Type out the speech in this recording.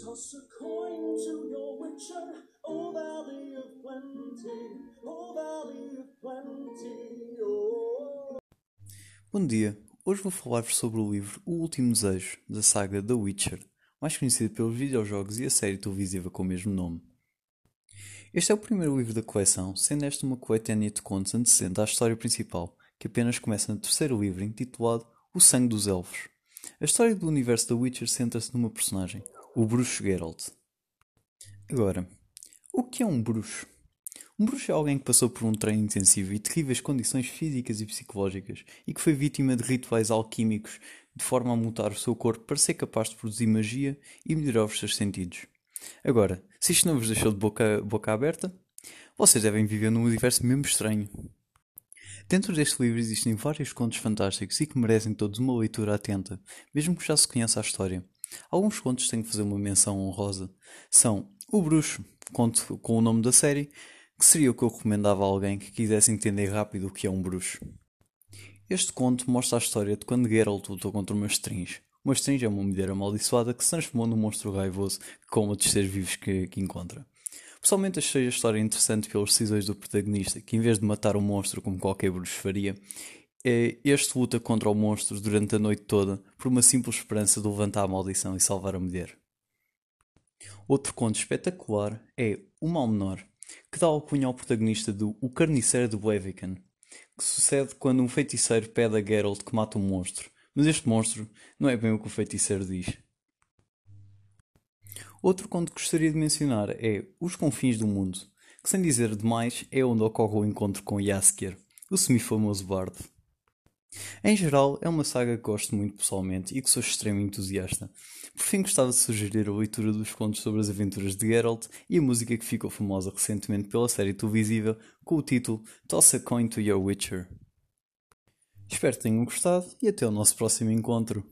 Toss a coin to your witcher, O Valley of Plenty, O Valley of Plenty, oh. Bom dia, hoje vou falar-vos sobre o livro O Último Desejo, da saga The Witcher, mais conhecido pelos videojogos e a série televisiva com o mesmo nome. Este é o primeiro livro da coleção, sendo esta uma coletânea de contos antecedente à história principal, que apenas começa no terceiro livro, intitulado O Sangue dos Elfos. A história do universo da Witcher centra-se numa personagem, o bruxo Geralt. Agora, o que é um bruxo? Um bruxo é alguém que passou por um treino intensivo e terríveis condições físicas e psicológicas e que foi vítima de rituais alquímicos de forma a mutar o seu corpo para ser capaz de produzir magia e melhorar os seus sentidos. Agora, se isto não vos deixou de boca, boca aberta, vocês devem viver num universo mesmo estranho. Dentro deste livro existem vários contos fantásticos e que merecem todos uma leitura atenta, mesmo que já se conheça a história. Alguns contos tenho que fazer uma menção honrosa. São O Bruxo, conto com o nome da série, que seria o que eu recomendava a alguém que quisesse entender rápido o que é um bruxo. Este conto mostra a história de quando Geralt lutou contra uma estringe. Uma estringe é uma mulher amaldiçoada que se transformou num monstro raivoso com outros seres vivos que, que encontra. Pessoalmente achei a história interessante pelas decisões do protagonista, que em vez de matar o monstro como qualquer bruxo faria, este luta contra o monstro durante a noite toda por uma simples esperança de levantar a maldição e salvar a mulher. Outro conto espetacular é O Mal Menor, que dá alcunha ao protagonista do O Carniceiro de Blaviken, que sucede quando um feiticeiro pede a Geralt que mate um monstro, mas este monstro não é bem o que o feiticeiro diz. Outro conto que gostaria de mencionar é Os Confins do Mundo, que sem dizer demais é onde ocorre o encontro com Jaskier, o semi-famoso bardo. Em geral, é uma saga que gosto muito pessoalmente e que sou extremo entusiasta. Por fim, gostava de sugerir a leitura dos contos sobre as aventuras de Geralt e a música que ficou famosa recentemente pela série televisiva com o título Toss a Coin to Your Witcher. Espero que tenham gostado e até o nosso próximo encontro.